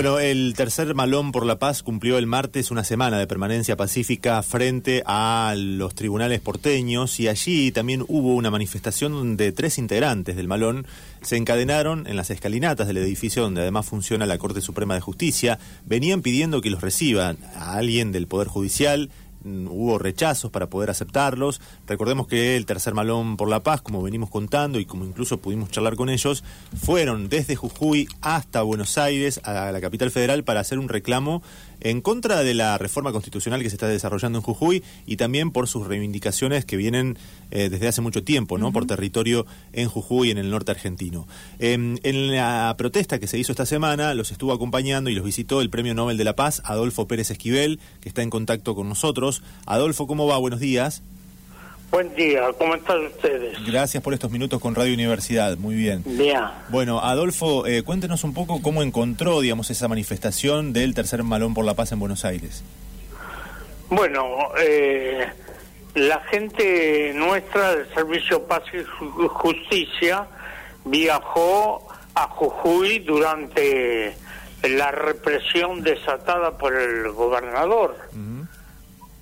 Bueno, el tercer Malón por la Paz cumplió el martes una semana de permanencia pacífica frente a los tribunales porteños y allí también hubo una manifestación donde tres integrantes del Malón se encadenaron en las escalinatas del edificio donde además funciona la Corte Suprema de Justicia. Venían pidiendo que los reciban a alguien del Poder Judicial hubo rechazos para poder aceptarlos. Recordemos que el tercer malón por la paz, como venimos contando y como incluso pudimos charlar con ellos, fueron desde Jujuy hasta Buenos Aires, a la capital federal, para hacer un reclamo en contra de la reforma constitucional que se está desarrollando en Jujuy y también por sus reivindicaciones que vienen eh, desde hace mucho tiempo, ¿no? Por territorio en Jujuy, en el norte argentino. Em, en la protesta que se hizo esta semana, los estuvo acompañando y los visitó el Premio Nobel de la Paz, Adolfo Pérez Esquivel, que está en contacto con nosotros. Adolfo, ¿cómo va? Buenos días. Buen día, ¿cómo están ustedes? Gracias por estos minutos con Radio Universidad, muy bien. Bien. Bueno, Adolfo, eh, cuéntenos un poco cómo encontró, digamos, esa manifestación del Tercer Malón por la Paz en Buenos Aires. Bueno, eh, la gente nuestra del Servicio Paz y Justicia viajó a Jujuy durante la represión desatada por el gobernador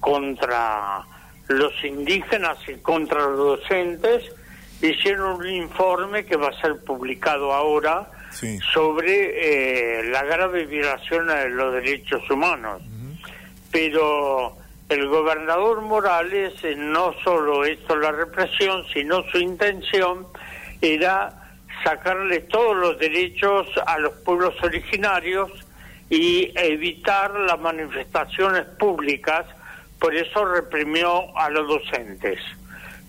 contra los indígenas y contra los docentes hicieron un informe que va a ser publicado ahora sobre eh, la grave violación de los derechos humanos. Pero el gobernador Morales eh, no solo hizo la represión, sino su intención era sacarle todos los derechos a los pueblos originarios y evitar las manifestaciones públicas por eso reprimió a los docentes.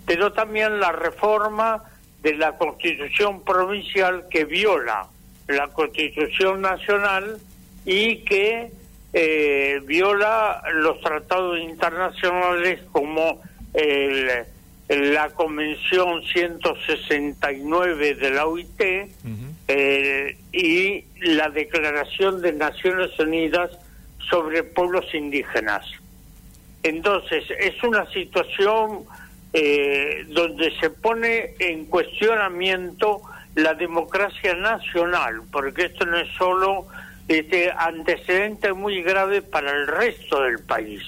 Pero también la reforma de la constitución provincial que viola la constitución nacional y que eh, viola los tratados internacionales como la Convención 169 de la OIT eh, y la Declaración de Naciones Unidas sobre Pueblos Indígenas. Entonces, es una situación eh, donde se pone en cuestionamiento la democracia nacional, porque esto no es solo este antecedente muy grave para el resto del país.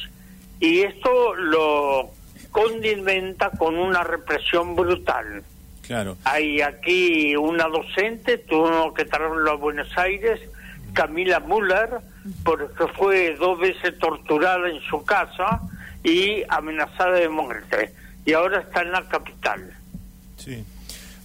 Y esto lo condimenta con una represión brutal. Claro. Hay aquí una docente, tuvo que traerlo a Buenos Aires, Camila Müller, porque fue dos veces torturada en su casa y amenazada de muerte. Y ahora está en la capital. Sí.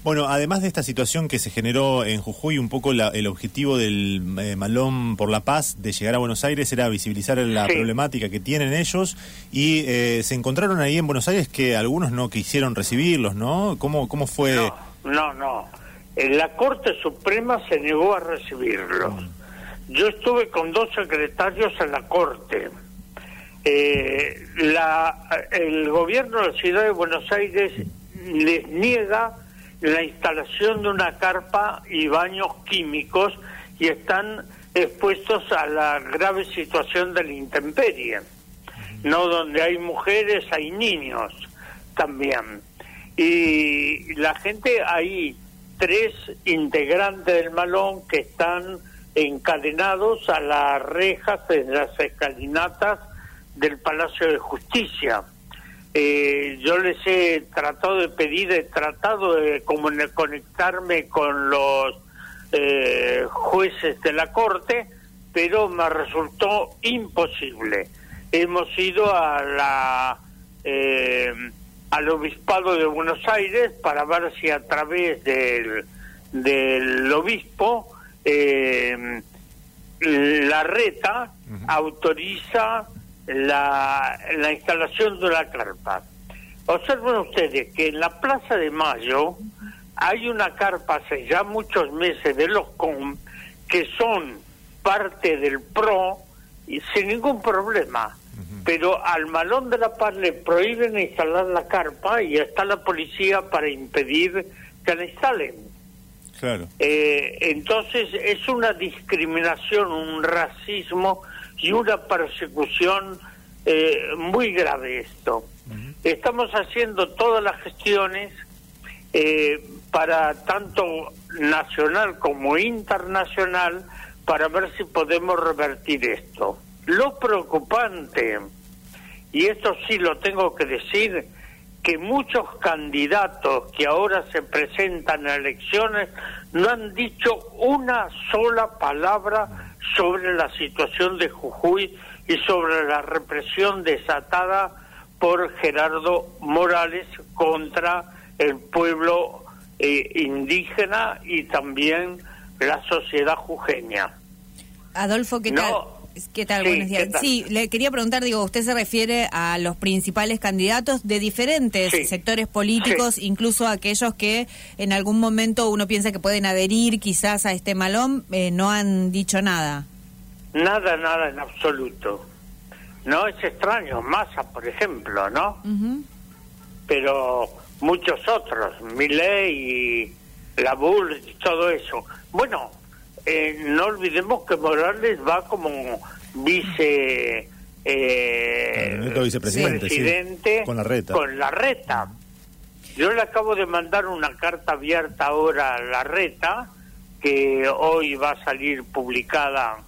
Bueno, además de esta situación que se generó en Jujuy, un poco el objetivo del eh, Malón por la Paz de llegar a Buenos Aires era visibilizar la problemática que tienen ellos y eh, se encontraron ahí en Buenos Aires que algunos no quisieron recibirlos, ¿no? ¿Cómo, cómo fue? No, no, no. La Corte Suprema se negó a recibirlos. Yo estuve con dos secretarios en la Corte. Eh, la, el gobierno de la ciudad de Buenos Aires les niega la instalación de una carpa y baños químicos y están expuestos a la grave situación de la intemperie, no donde hay mujeres, hay niños también. Y la gente, hay tres integrantes del malón que están encadenados a las rejas de las escalinatas del Palacio de Justicia. Eh, yo les he tratado de pedir, he tratado de conectarme con los eh, jueces de la Corte, pero me resultó imposible. Hemos ido a la eh, al Obispado de Buenos Aires para ver si a través del obispo la reta autoriza la, la instalación de la carpa. Observen ustedes que en la Plaza de Mayo hay una carpa hace ya muchos meses de los COM que son parte del PRO y sin ningún problema. Pero al Malón de la Paz le prohíben instalar la carpa y está la policía para impedir que la instalen. Claro. Eh, entonces es una discriminación, un racismo y una persecución eh, muy grave esto. Estamos haciendo todas las gestiones eh, para tanto nacional como internacional para ver si podemos revertir esto. Lo preocupante, y esto sí lo tengo que decir, que muchos candidatos que ahora se presentan a elecciones no han dicho una sola palabra sobre la situación de Jujuy y sobre la represión desatada por Gerardo Morales contra el pueblo eh, indígena y también la sociedad jujeña. Adolfo, ¿qué tal? ¿Qué tal? Buenos días. Sí, le quería preguntar, digo, usted se refiere a los principales candidatos de diferentes sectores políticos, incluso aquellos que en algún momento uno piensa que pueden adherir quizás a este malón, eh, no han dicho nada. Nada, nada en absoluto. No es extraño, Massa, por ejemplo, ¿no? Pero muchos otros, Milei y la Bull y todo eso. Bueno, eh, no olvidemos que Morales va como vice eh, vicepresidente con la reta. Con la reta. Yo le acabo de mandar una carta abierta ahora a la reta que hoy va a salir publicada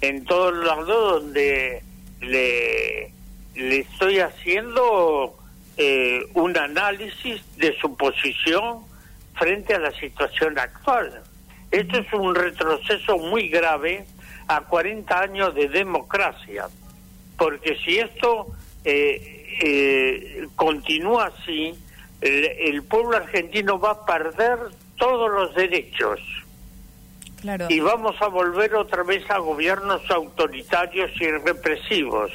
en todos lados donde le, le estoy haciendo eh, un análisis de su posición frente a la situación actual. Esto es un retroceso muy grave a 40 años de democracia, porque si esto eh, eh, continúa así, el, pueblo argentino va a perder todos los derechos. Y vamos a volver otra vez a gobiernos autoritarios y represivos.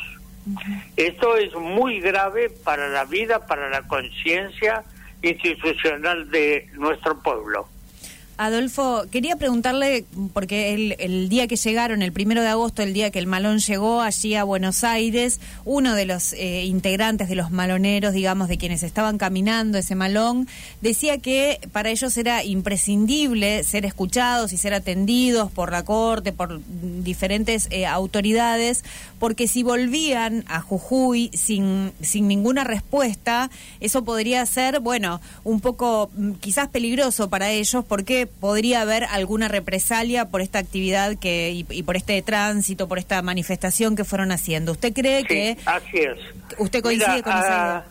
Esto es muy grave para la vida, para la conciencia institucional de nuestro pueblo. Adolfo, quería preguntarle, porque el, el, día que llegaron, el primero de agosto, el día que el malón llegó allí a Buenos Aires, uno de los eh, integrantes de los maloneros, digamos, de quienes estaban caminando ese malón, decía que para ellos era imprescindible ser escuchados y ser atendidos por la corte, por diferentes eh, autoridades, porque si volvían a Jujuy sin, sin ninguna respuesta, eso podría ser, bueno, un poco mm, quizás peligroso para ellos, porque podría haber alguna represalia por esta actividad que y, por este tránsito, por esta manifestación que fueron haciendo. ¿Usted cree que... Así es. ¿Usted coincide con esa idea? Ah,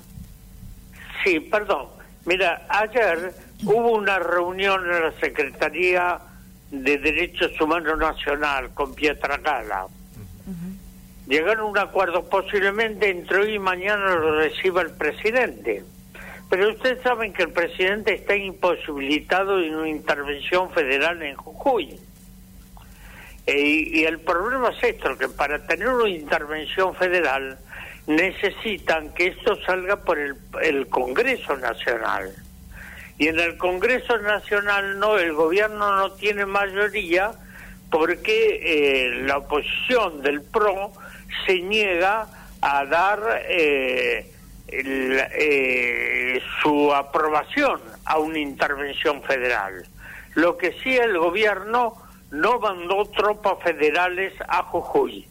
sí, perdón. Mira, ayer hubo una reunión en la Secretaría de Derechos Humanos Nacional con Pietra Gala. Llegaron a un acuerdo, posiblemente entre hoy y mañana lo reciba el presidente. Pero ustedes saben que el presidente está imposibilitado en una intervención federal en Jujuy. Eh, y el problema es esto, que para tener una intervención federal necesitan que esto salga por el, Congreso Nacional. Y en el Congreso Nacional no, el gobierno no tiene mayoría porque eh, la oposición del PRO se niega a dar eh, eh, su aprobación a una intervención federal. Lo que sí el gobierno no mandó tropas federales a Jujuy.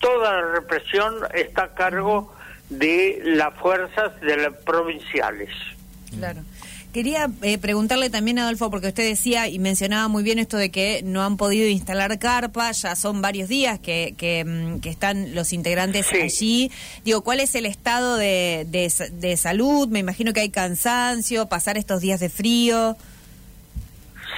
Toda la represión está a cargo de las fuerzas de las provinciales. Claro. Quería eh, preguntarle también, Adolfo, porque usted decía y mencionaba muy bien esto de que no han podido instalar carpas, ya son varios días que, que, mm, están los integrantes allí. Digo, ¿cuál es el estado de, de, salud? Me imagino que hay cansancio, pasar estos días de frío.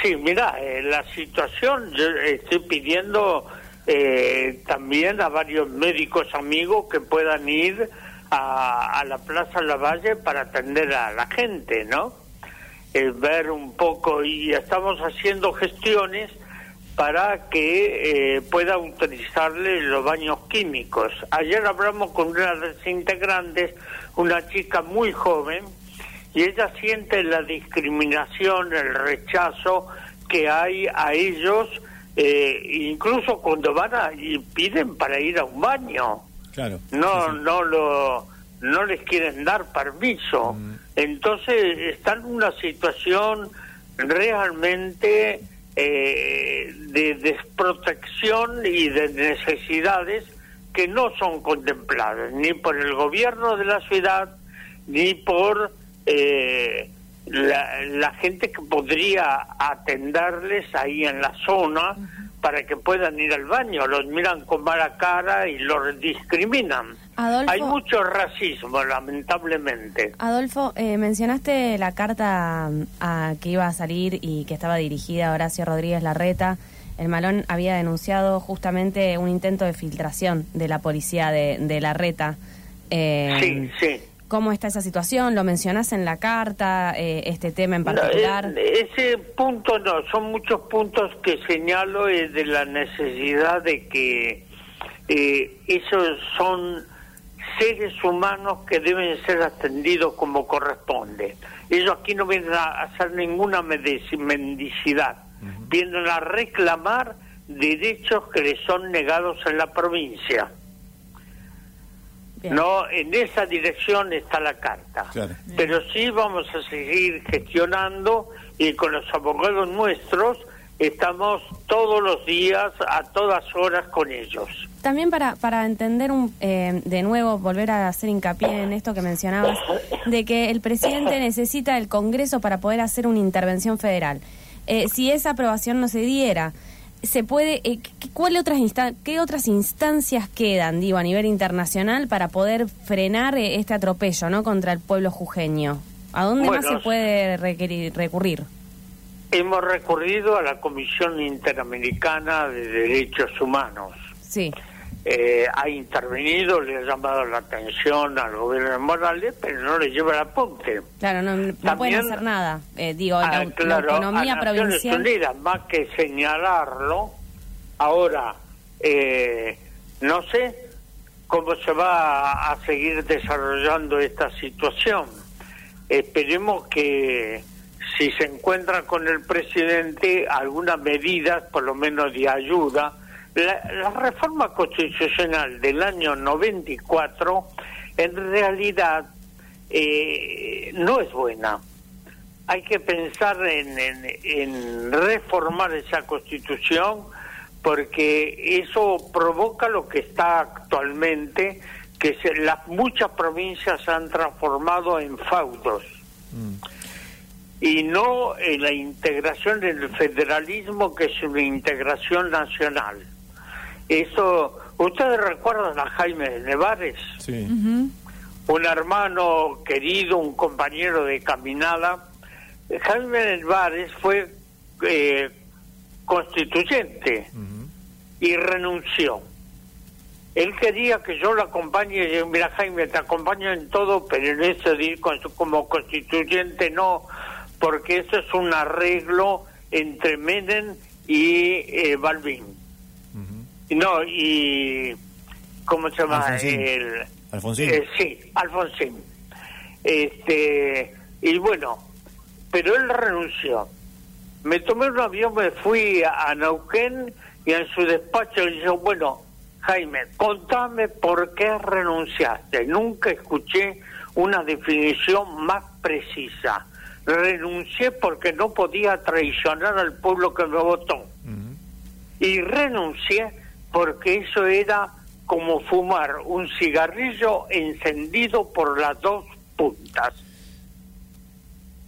Sí, mira, eh, la situación, yo estoy pidiendo eh, también a varios médicos amigos que puedan ir a, a la Plaza Lavalle para atender a la gente, ¿no? Ver un poco y estamos haciendo gestiones para que eh, pueda utilizarle los baños químicos. Ayer hablamos con una de las integrantes, una chica muy joven, y ella siente la discriminación, el rechazo que hay a ellos, eh, incluso cuando van a, y piden para ir a un baño. Claro. No, no lo, no les quieren dar permiso. Mm. Entonces están en una situación realmente eh, de desprotección y de necesidades que no son contempladas ni por el gobierno de la ciudad ni por eh, la, gente que podría atenderles ahí en la zona para que puedan ir al baño, los miran con mala cara y los discriminan. Hay mucho racismo, lamentablemente. Adolfo, eh, mencionaste la carta mm, que iba a salir y que estaba dirigida a Horacio Rodríguez Larreta. El Malón había denunciado justamente un intento de filtración de la policía de, de Larreta. Eh, sí, sí. ¿Cómo está esa situación? ¿Lo mencionas en la carta, eh, este tema en particular? ese punto no, son muchos puntos que señalo de la necesidad de que eh, esos son seres humanos que deben ser atendidos como corresponde. Ellos aquí no vienen a hacer ninguna mendicidad, vienen a reclamar derechos que les son negados en la provincia. No, en esa dirección está la carta. Pero sí vamos a seguir gestionando y con los abogados nuestros estamos todos los días, a todas horas con ellos. También para, para entender un, eh, de nuevo, volver a hacer hincapié en esto que mencionabas, de que el presidente necesita el Congreso para poder hacer una intervención federal. Eh, si esa aprobación no se diera, se puede eh, ¿cuál otras qué otras instancias quedan digo a nivel internacional para poder frenar eh, este atropello no contra el pueblo jujeño a dónde más se puede requerir, recurrir hemos recurrido a la Comisión Interamericana de Derechos Humanos sí eh, ha intervenido, le ha llamado la atención al gobierno de Morales, pero no le lleva el apunte. Claro, no, no pueden hacer nada. Eh, digo, la, ah, economía provincial. más que señalarlo, ahora, eh, no sé cómo se va a seguir desarrollando esta situación. Esperemos que si se encuentra con el presidente algunas medidas, por lo menos de ayuda, la, reforma constitucional del año 94 en realidad eh, no es buena. Hay que pensar en, reformar esa constitución porque eso provoca lo que está actualmente, que las muchas provincias se han transformado en faudos. Mm. Y no en la integración en el federalismo, que es una integración nacional. Eso, ¿ustedes recuerdan a Jaime Nevares? Sí. Un hermano querido, un compañero de caminada. Jaime Nevares fue eh, constituyente y renunció. Él quería que yo lo acompañe, y mira Jaime, te acompaño en todo, pero en eso de ir como constituyente no, porque eso es un arreglo entre Menem y eh, Balvin. No, y. ¿Cómo se llama? Alfonsín. El, Alfonsín. Eh, sí, Alfonsín. Este, y bueno, pero él renunció. Me tomé un avión, me fui a, Neuquén y en su despacho le dije, bueno, Jaime, contame por qué renunciaste. Nunca escuché una definición más precisa. Renuncié porque no podía traicionar al pueblo que me votó. Y renuncié porque eso era como fumar un cigarrillo encendido por las dos puntas.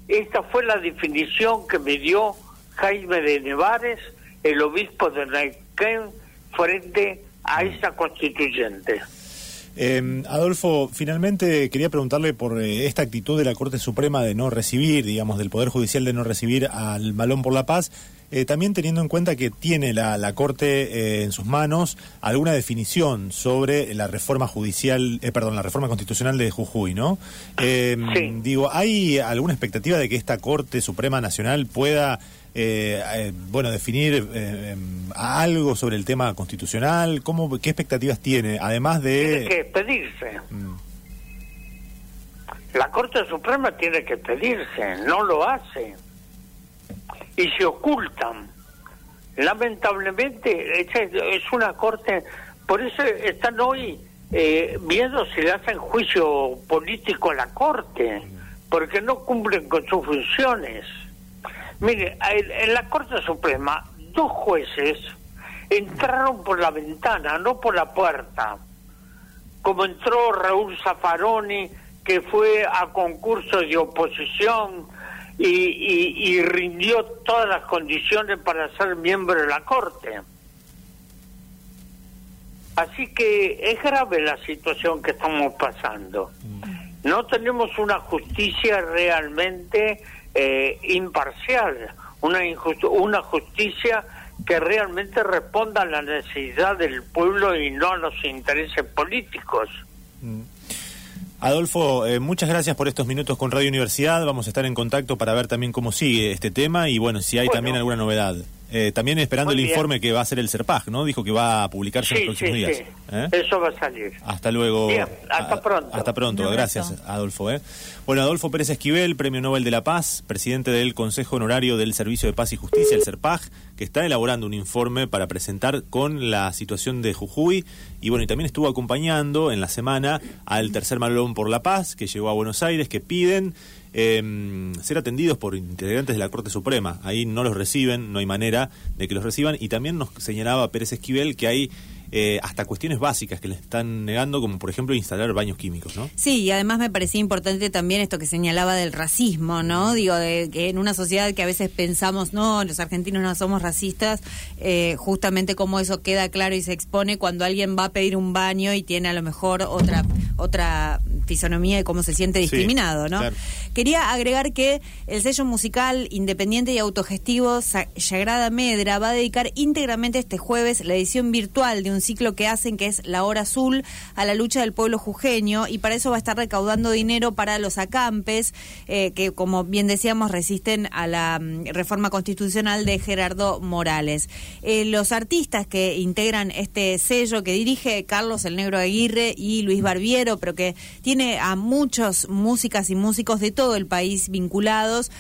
Esta fue la definición que me dio Jaime de Nevares, el obispo de Neuquén, frente a esa constituyente. Eh, Adolfo, finalmente quería preguntarle por eh, esta actitud de la Corte Suprema de no recibir, digamos, del Poder Judicial de no recibir al Malón por la Paz, eh, también teniendo en cuenta que tiene la, la Corte eh, en sus manos alguna definición sobre la reforma judicial, perdón, la reforma constitucional de Jujuy, ¿no? Digo, ¿hay alguna expectativa de que esta Corte Suprema Nacional pueda eh, eh, bueno, definir eh, em, algo sobre el tema constitucional? ¿Cómo, ¿Qué expectativas tiene? Además de... Tiene que pedirse. Mm. La Corte Suprema tiene que pedirse, no lo hace. Y se ocultan. Lamentablemente, es una Corte... Por eso están hoy viendo si le hacen juicio político a la Corte, porque no cumplen con sus funciones. Mire, en la Corte Suprema, dos jueces entraron por la ventana, no por la puerta. Como entró Raúl Zaffaroni, que fue a concurso de oposición y, rindió todas las condiciones para ser miembro de la Corte. Así que es grave la situación que estamos pasando. No tenemos una justicia realmente eh, imparcial, una, una justicia que realmente responda a la necesidad del pueblo y no a los intereses políticos. Mm. Adolfo, eh, muchas gracias por estos minutos con Radio Universidad. Vamos a estar en contacto para ver también cómo sigue este tema y bueno, si hay también alguna novedad. Eh, también esperando el informe que va a hacer el CERPAG, ¿no? Dijo que va a publicarse en los próximos días. Sí. ¿eh? Eso va a salir. Hasta luego. hasta pronto. Hasta pronto, gracias Adolfo. ¿eh? Bueno, Adolfo Pérez Esquivel, Premio Nobel de la Paz, presidente del Consejo Honorario del Servicio de Paz y Justicia, el CERPAG, que está elaborando un informe para presentar con la situación de Jujuy y bueno, y también estuvo acompañando en la semana al tercer Malón por la Paz, que llegó a Buenos Aires, que piden eh, ser atendidos por integrantes de la Corte Suprema. Ahí no los reciben, no hay manera de que los reciban. Y también nos señalaba Pérez Esquivel que hay eh, hasta cuestiones básicas que le están negando, como por ejemplo instalar baños químicos, ¿no? Sí, y además me parecía importante también esto que señalaba del racismo, ¿no? Digo, de que en una sociedad que a veces pensamos, no, los argentinos no somos racistas, eh, justamente como eso queda claro y se expone cuando alguien va a pedir un baño y tiene a lo mejor otra otra fisonomía de cómo se siente discriminado, ¿no? Quería agregar que el sello musical independiente y autogestivo Sagrada Medra va a dedicar íntegramente este jueves la edición virtual de un ciclo que hacen que es La Hora Azul a la lucha del pueblo jujeño y para eso va a estar recaudando dinero para los acampes eh, que como bien decíamos resisten a la mm, reforma constitucional de Gerardo Morales. Eh, los artistas que integran este sello que dirige Carlos el Negro Aguirre y Luis Barbiero, pero que tiene a muchos músicas y músicos de todo el país vinculados,